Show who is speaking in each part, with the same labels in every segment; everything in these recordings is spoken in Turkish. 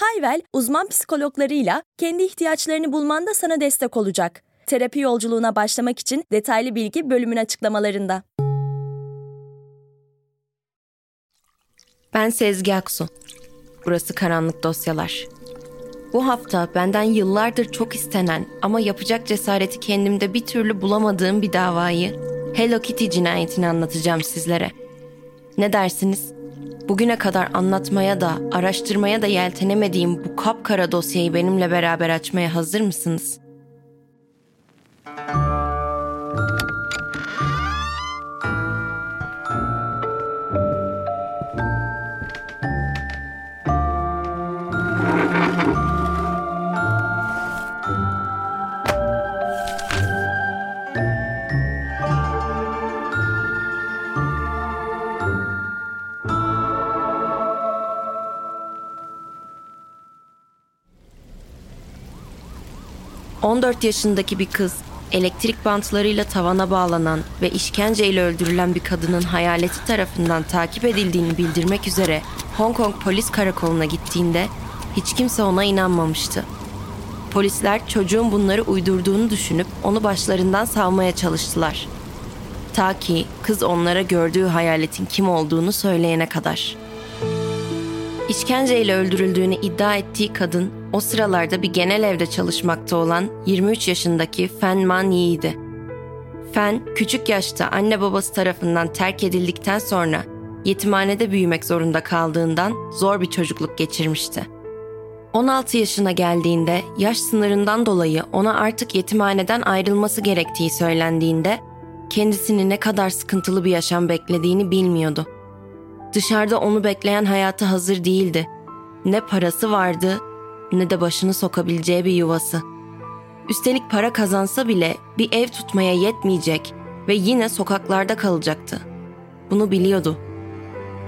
Speaker 1: Hayvel, uzman psikologlarıyla kendi ihtiyaçlarını bulmanda sana destek olacak. Terapi yolculuğuna başlamak için detaylı bilgi bölümün açıklamalarında.
Speaker 2: Ben Sezgi Aksu. Burası Karanlık Dosyalar. Bu hafta benden yıllardır çok istenen ama yapacak cesareti kendimde bir türlü bulamadığım bir davayı Hello Kitty cinayetini anlatacağım sizlere. Ne dersiniz? Bugüne kadar anlatmaya da, araştırmaya da yeltenemediğim bu kapkara dosyayı benimle beraber açmaya hazır mısınız? 14 yaşındaki bir kız, elektrik bantlarıyla tavana bağlanan ve işkenceyle öldürülen bir kadının hayaleti tarafından takip edildiğini bildirmek üzere Hong Kong polis karakoluna gittiğinde hiç kimse ona inanmamıştı. Polisler çocuğun bunları uydurduğunu düşünüp onu başlarından savmaya çalıştılar. Ta ki kız onlara gördüğü hayaletin kim olduğunu söyleyene kadar. İşkenceyle öldürüldüğünü iddia ettiği kadın o sıralarda bir genel evde çalışmakta olan 23 yaşındaki Fen Man Yi'ydi. Fen, küçük yaşta anne babası tarafından terk edildikten sonra yetimhanede büyümek zorunda kaldığından zor bir çocukluk geçirmişti. 16 yaşına geldiğinde yaş sınırından dolayı ona artık yetimhaneden ayrılması gerektiği söylendiğinde kendisini ne kadar sıkıntılı bir yaşam beklediğini bilmiyordu. Dışarıda onu bekleyen hayata hazır değildi. Ne parası vardı ne de başını sokabileceği bir yuvası. Üstelik para kazansa bile bir ev tutmaya yetmeyecek ve yine sokaklarda kalacaktı. Bunu biliyordu.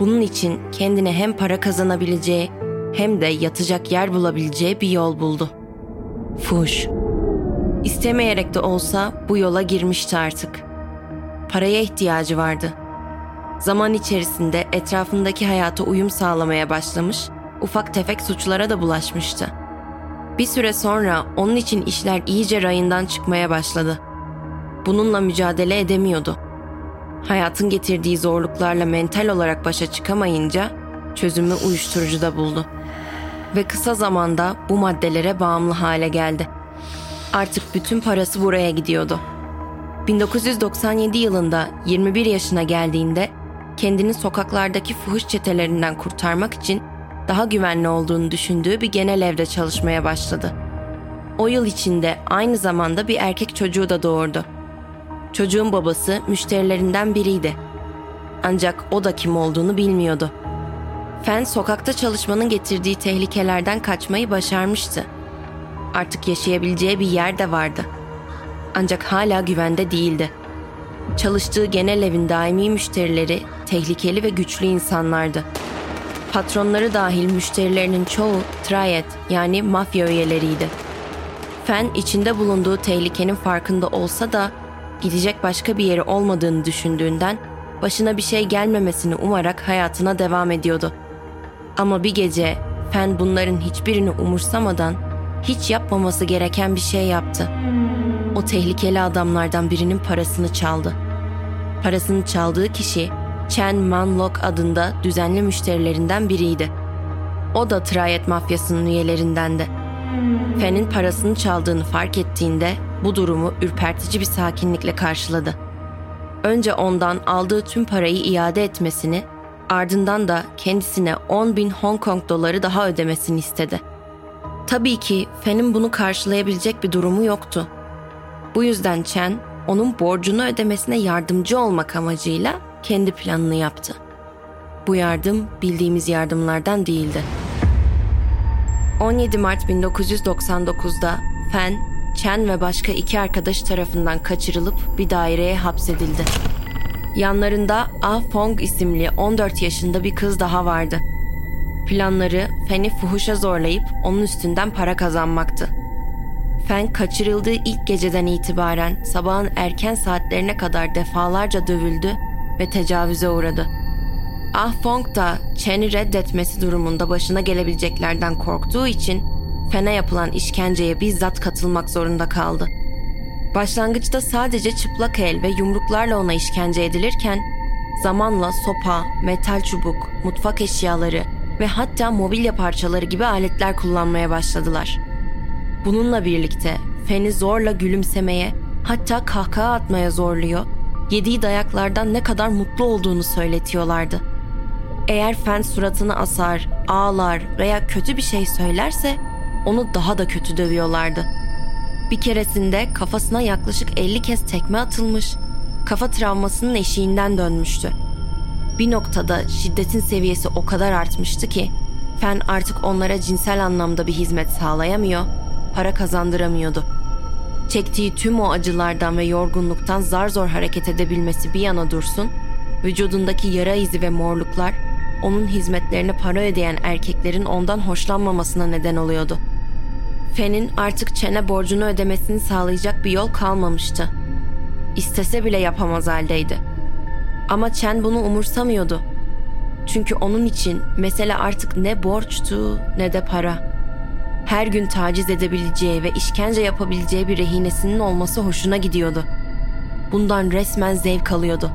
Speaker 2: Bunun için kendine hem para kazanabileceği hem de yatacak yer bulabileceği bir yol buldu. Fuş. İstemeyerek de olsa bu yola girmişti artık. Paraya ihtiyacı vardı. Zaman içerisinde etrafındaki hayata uyum sağlamaya başlamış ufak tefek suçlara da bulaşmıştı. Bir süre sonra onun için işler iyice rayından çıkmaya başladı. Bununla mücadele edemiyordu. Hayatın getirdiği zorluklarla mental olarak başa çıkamayınca çözümü uyuşturucuda buldu. Ve kısa zamanda bu maddelere bağımlı hale geldi. Artık bütün parası buraya gidiyordu. 1997 yılında 21 yaşına geldiğinde kendini sokaklardaki fuhuş çetelerinden kurtarmak için daha güvenli olduğunu düşündüğü bir genel evde çalışmaya başladı. O yıl içinde aynı zamanda bir erkek çocuğu da doğurdu. Çocuğun babası müşterilerinden biriydi. Ancak o da kim olduğunu bilmiyordu. Fen sokakta çalışmanın getirdiği tehlikelerden kaçmayı başarmıştı. Artık yaşayabileceği bir yer de vardı. Ancak hala güvende değildi. Çalıştığı genel evin daimi müşterileri tehlikeli ve güçlü insanlardı. Patronları dahil müşterilerinin çoğu triad yani mafya üyeleriydi. Fen içinde bulunduğu tehlikenin farkında olsa da gidecek başka bir yeri olmadığını düşündüğünden başına bir şey gelmemesini umarak hayatına devam ediyordu. Ama bir gece Fen bunların hiçbirini umursamadan hiç yapmaması gereken bir şey yaptı. O tehlikeli adamlardan birinin parasını çaldı. Parasını çaldığı kişi Chen Manlok adında düzenli müşterilerinden biriydi. O da Triad mafyasının üyelerindendi. Fen'in parasını çaldığını fark ettiğinde bu durumu ürpertici bir sakinlikle karşıladı. Önce ondan aldığı tüm parayı iade etmesini, ardından da kendisine 10 bin Hong Kong doları daha ödemesini istedi. Tabii ki Fen'in bunu karşılayabilecek bir durumu yoktu. Bu yüzden Chen, onun borcunu ödemesine yardımcı olmak amacıyla kendi planını yaptı. Bu yardım bildiğimiz yardımlardan değildi. 17 Mart 1999'da Fen, Chen ve başka iki arkadaş tarafından kaçırılıp bir daireye hapsedildi. Yanlarında Ah Fong isimli 14 yaşında bir kız daha vardı. Planları Fen'i fuhuşa zorlayıp onun üstünden para kazanmaktı. Fen kaçırıldığı ilk geceden itibaren sabahın erken saatlerine kadar defalarca dövüldü ve tecavüze uğradı. Ah Fong da Chen'i reddetmesi durumunda başına gelebileceklerden korktuğu için Fen'e yapılan işkenceye bizzat katılmak zorunda kaldı. Başlangıçta sadece çıplak el ve yumruklarla ona işkence edilirken zamanla sopa, metal çubuk, mutfak eşyaları ve hatta mobilya parçaları gibi aletler kullanmaya başladılar. Bununla birlikte Fen'i zorla gülümsemeye, hatta kahkaha atmaya zorluyor, yediği dayaklardan ne kadar mutlu olduğunu söyletiyorlardı. Eğer Fen suratını asar, ağlar veya kötü bir şey söylerse onu daha da kötü dövüyorlardı. Bir keresinde kafasına yaklaşık 50 kez tekme atılmış, kafa travmasının eşiğinden dönmüştü. Bir noktada şiddetin seviyesi o kadar artmıştı ki Fen artık onlara cinsel anlamda bir hizmet sağlayamıyor, para kazandıramıyordu. Çektiği tüm o acılardan ve yorgunluktan zar zor hareket edebilmesi bir yana dursun, vücudundaki yara izi ve morluklar onun hizmetlerine para ödeyen erkeklerin ondan hoşlanmamasına neden oluyordu. Fen'in artık çene borcunu ödemesini sağlayacak bir yol kalmamıştı. İstese bile yapamaz haldeydi. Ama Chen bunu umursamıyordu. Çünkü onun için mesele artık ne borçtu ne de para. Her gün taciz edebileceği ve işkence yapabileceği bir rehinesinin olması hoşuna gidiyordu. Bundan resmen zevk alıyordu.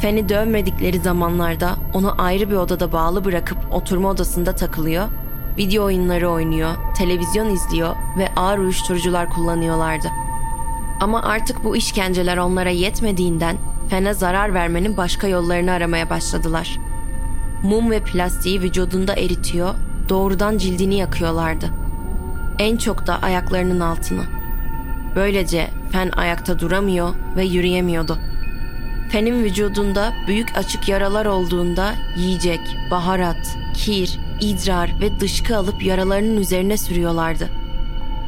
Speaker 2: Fen'i dövmedikleri zamanlarda onu ayrı bir odada bağlı bırakıp oturma odasında takılıyor, video oyunları oynuyor, televizyon izliyor ve ağır uyuşturucular kullanıyorlardı. Ama artık bu işkenceler onlara yetmediğinden Fen'e zarar vermenin başka yollarını aramaya başladılar. Mum ve plastiği vücudunda eritiyor, doğrudan cildini yakıyorlardı. En çok da ayaklarının altını. Böylece Fen ayakta duramıyor ve yürüyemiyordu. Fen'in vücudunda büyük açık yaralar olduğunda yiyecek, baharat, kir, idrar ve dışkı alıp yaralarının üzerine sürüyorlardı.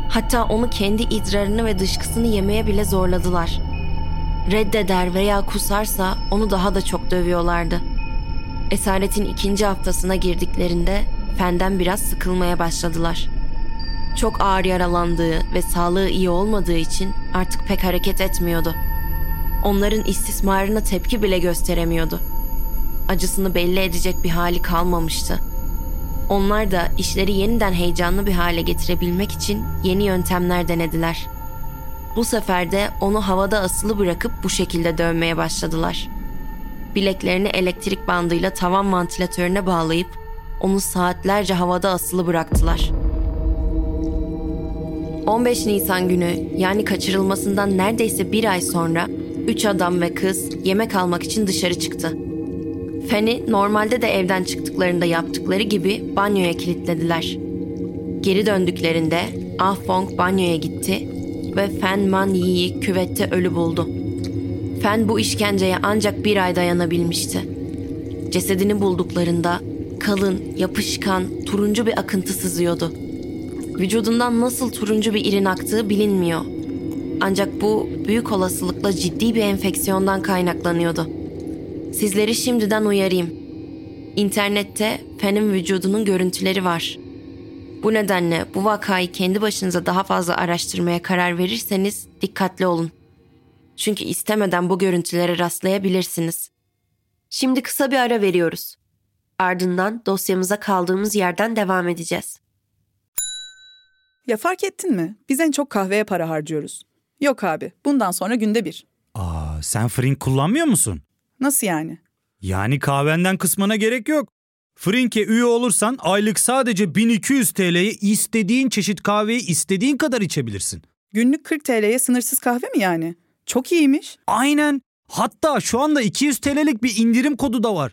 Speaker 2: Hatta onu kendi idrarını ve dışkısını yemeye bile zorladılar. Reddeder veya kusarsa onu daha da çok dövüyorlardı. Esaretin ikinci haftasına girdiklerinde Fen'den biraz sıkılmaya başladılar. Çok ağır yaralandığı ve sağlığı iyi olmadığı için artık pek hareket etmiyordu. Onların istismarına tepki bile gösteremiyordu. Acısını belli edecek bir hali kalmamıştı. Onlar da işleri yeniden heyecanlı bir hale getirebilmek için yeni yöntemler denediler. Bu sefer de onu havada asılı bırakıp bu şekilde dövmeye başladılar. Bileklerini elektrik bandıyla tavan vantilatörüne bağlayıp onu saatlerce havada asılı bıraktılar. 15 Nisan günü yani kaçırılmasından neredeyse bir ay sonra üç adam ve kız yemek almak için dışarı çıktı. Fen'i normalde de evden çıktıklarında yaptıkları gibi banyoya kilitlediler. Geri döndüklerinde Ah Fong banyoya gitti ve Fen Man Yi'yi küvette ölü buldu. Fen bu işkenceye ancak bir ay dayanabilmişti. Cesedini bulduklarında kalın, yapışkan, turuncu bir akıntı sızıyordu. Vücudundan nasıl turuncu bir irin aktığı bilinmiyor. Ancak bu büyük olasılıkla ciddi bir enfeksiyondan kaynaklanıyordu. Sizleri şimdiden uyarayım. İnternette Fen'in vücudunun görüntüleri var. Bu nedenle bu vakayı kendi başınıza daha fazla araştırmaya karar verirseniz dikkatli olun. Çünkü istemeden bu görüntülere rastlayabilirsiniz. Şimdi kısa bir ara veriyoruz. Ardından dosyamıza kaldığımız yerden devam edeceğiz.
Speaker 3: Ya fark ettin mi? Biz en çok kahveye para harcıyoruz. Yok abi, bundan sonra günde bir.
Speaker 4: Aa, sen Frink kullanmıyor musun?
Speaker 3: Nasıl yani?
Speaker 4: Yani kahvenden kısmına gerek yok. Frink'e üye olursan aylık sadece 1200 TL'ye istediğin çeşit kahveyi istediğin kadar içebilirsin.
Speaker 3: Günlük 40 TL'ye sınırsız kahve mi yani? Çok iyiymiş.
Speaker 4: Aynen. Hatta şu anda 200 TL'lik bir indirim kodu da var.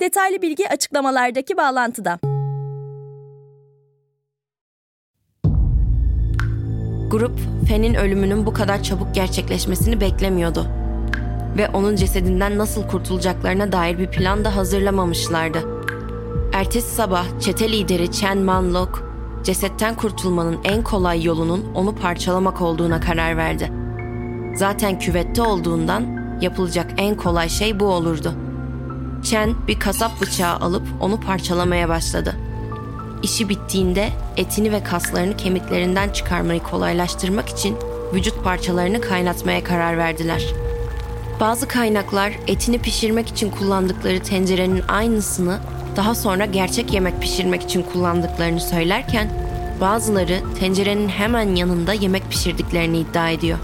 Speaker 1: Detaylı bilgi açıklamalardaki bağlantıda.
Speaker 2: Grup, Fen'in ölümünün bu kadar çabuk gerçekleşmesini beklemiyordu. Ve onun cesedinden nasıl kurtulacaklarına dair bir plan da hazırlamamışlardı. Ertesi sabah çete lideri Chen Manlok, cesetten kurtulmanın en kolay yolunun onu parçalamak olduğuna karar verdi. Zaten küvette olduğundan yapılacak en kolay şey bu olurdu. Chen bir kasap bıçağı alıp onu parçalamaya başladı. İşi bittiğinde etini ve kaslarını kemiklerinden çıkarmayı kolaylaştırmak için vücut parçalarını kaynatmaya karar verdiler. Bazı kaynaklar etini pişirmek için kullandıkları tencerenin aynısını daha sonra gerçek yemek pişirmek için kullandıklarını söylerken bazıları tencerenin hemen yanında yemek pişirdiklerini iddia ediyor.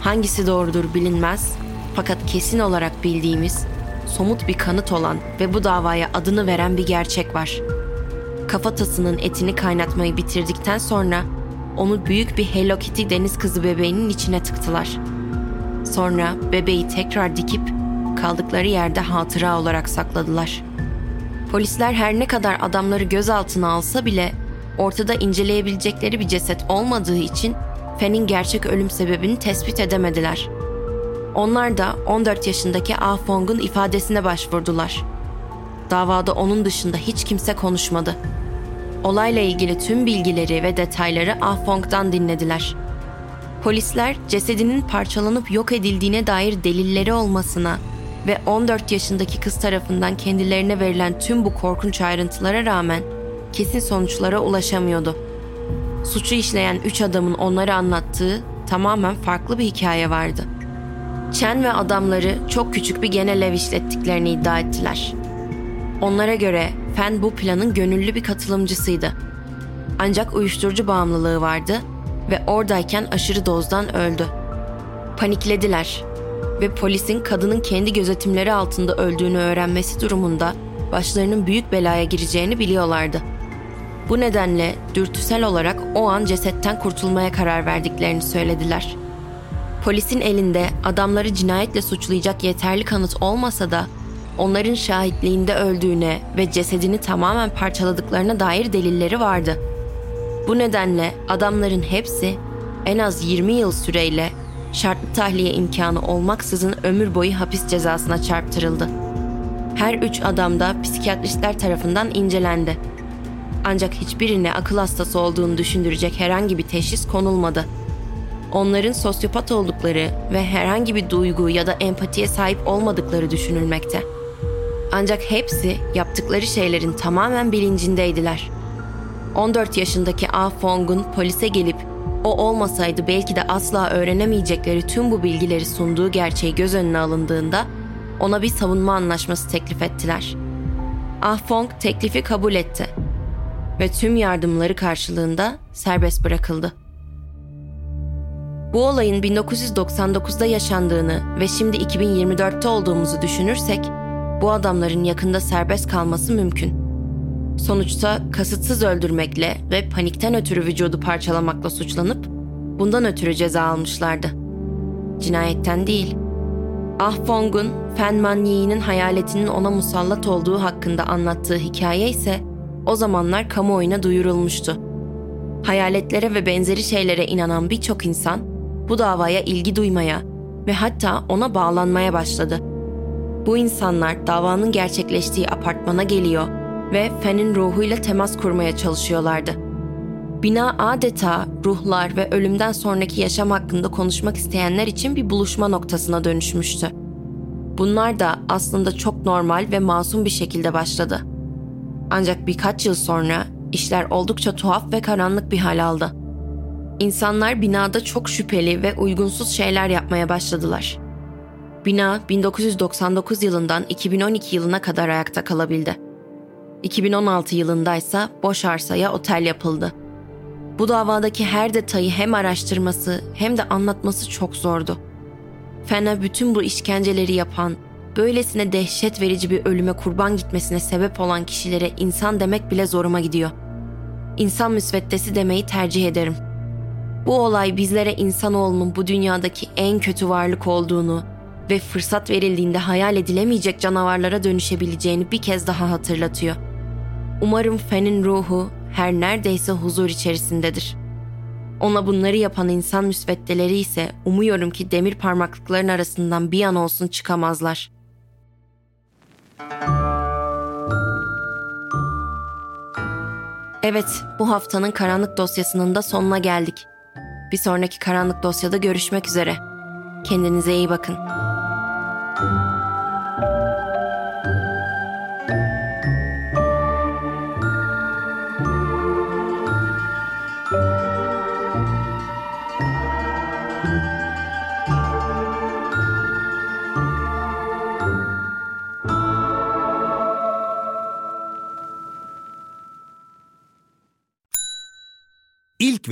Speaker 2: Hangisi doğrudur bilinmez fakat kesin olarak bildiğimiz somut bir kanıt olan ve bu davaya adını veren bir gerçek var. Kafatasının etini kaynatmayı bitirdikten sonra onu büyük bir Hello Kitty deniz kızı bebeğinin içine tıktılar. Sonra bebeği tekrar dikip kaldıkları yerde hatıra olarak sakladılar. Polisler her ne kadar adamları gözaltına alsa bile ortada inceleyebilecekleri bir ceset olmadığı için Fen'in gerçek ölüm sebebini tespit edemediler. Onlar da 14 yaşındaki Ah Fong'un ifadesine başvurdular. Davada onun dışında hiç kimse konuşmadı. Olayla ilgili tüm bilgileri ve detayları Ah Fong'dan dinlediler. Polisler cesedinin parçalanıp yok edildiğine dair delilleri olmasına ve 14 yaşındaki kız tarafından kendilerine verilen tüm bu korkunç ayrıntılara rağmen kesin sonuçlara ulaşamıyordu. Suçu işleyen üç adamın onları anlattığı tamamen farklı bir hikaye vardı. Chen ve adamları çok küçük bir genel ev işlettiklerini iddia ettiler. Onlara göre Fen bu planın gönüllü bir katılımcısıydı. Ancak uyuşturucu bağımlılığı vardı ve oradayken aşırı dozdan öldü. Paniklediler ve polisin kadının kendi gözetimleri altında öldüğünü öğrenmesi durumunda başlarının büyük belaya gireceğini biliyorlardı. Bu nedenle dürtüsel olarak o an cesetten kurtulmaya karar verdiklerini söylediler. Polisin elinde adamları cinayetle suçlayacak yeterli kanıt olmasa da onların şahitliğinde öldüğüne ve cesedini tamamen parçaladıklarına dair delilleri vardı. Bu nedenle adamların hepsi en az 20 yıl süreyle şartlı tahliye imkanı olmaksızın ömür boyu hapis cezasına çarptırıldı. Her üç adam da psikiyatristler tarafından incelendi. Ancak hiçbirine akıl hastası olduğunu düşündürecek herhangi bir teşhis konulmadı. Onların sosyopat oldukları ve herhangi bir duygu ya da empatiye sahip olmadıkları düşünülmekte. Ancak hepsi yaptıkları şeylerin tamamen bilincindeydiler. 14 yaşındaki Ah Fong'un polise gelip o olmasaydı belki de asla öğrenemeyecekleri tüm bu bilgileri sunduğu gerçeği göz önüne alındığında ona bir savunma anlaşması teklif ettiler. Ah Fong teklifi kabul etti ve tüm yardımları karşılığında serbest bırakıldı. Bu olayın 1999'da yaşandığını ve şimdi 2024'te olduğumuzu düşünürsek bu adamların yakında serbest kalması mümkün. Sonuçta kasıtsız öldürmekle ve panikten ötürü vücudu parçalamakla suçlanıp bundan ötürü ceza almışlardı. Cinayetten değil. Ah Fong'un Fen Man Yi'nin hayaletinin ona musallat olduğu hakkında anlattığı hikaye ise o zamanlar kamuoyuna duyurulmuştu. Hayaletlere ve benzeri şeylere inanan birçok insan bu davaya ilgi duymaya ve hatta ona bağlanmaya başladı. Bu insanlar davanın gerçekleştiği apartmana geliyor ve Fen'in ruhuyla temas kurmaya çalışıyorlardı. Bina adeta ruhlar ve ölümden sonraki yaşam hakkında konuşmak isteyenler için bir buluşma noktasına dönüşmüştü. Bunlar da aslında çok normal ve masum bir şekilde başladı. Ancak birkaç yıl sonra işler oldukça tuhaf ve karanlık bir hal aldı. İnsanlar binada çok şüpheli ve uygunsuz şeyler yapmaya başladılar. Bina 1999 yılından 2012 yılına kadar ayakta kalabildi. 2016 yılında ise boş arsaya otel yapıldı. Bu davadaki her detayı hem araştırması hem de anlatması çok zordu. Fena bütün bu işkenceleri yapan, böylesine dehşet verici bir ölüme kurban gitmesine sebep olan kişilere insan demek bile zoruma gidiyor. İnsan müsveddesi demeyi tercih ederim. Bu olay bizlere insanoğlunun bu dünyadaki en kötü varlık olduğunu ve fırsat verildiğinde hayal edilemeyecek canavarlara dönüşebileceğini bir kez daha hatırlatıyor. Umarım Fen'in ruhu her neredeyse huzur içerisindedir. Ona bunları yapan insan müsveddeleri ise umuyorum ki demir parmaklıkların arasından bir an olsun çıkamazlar. Evet, bu haftanın karanlık dosyasının da sonuna geldik. Bir sonraki karanlık dosyada görüşmek üzere. Kendinize iyi bakın.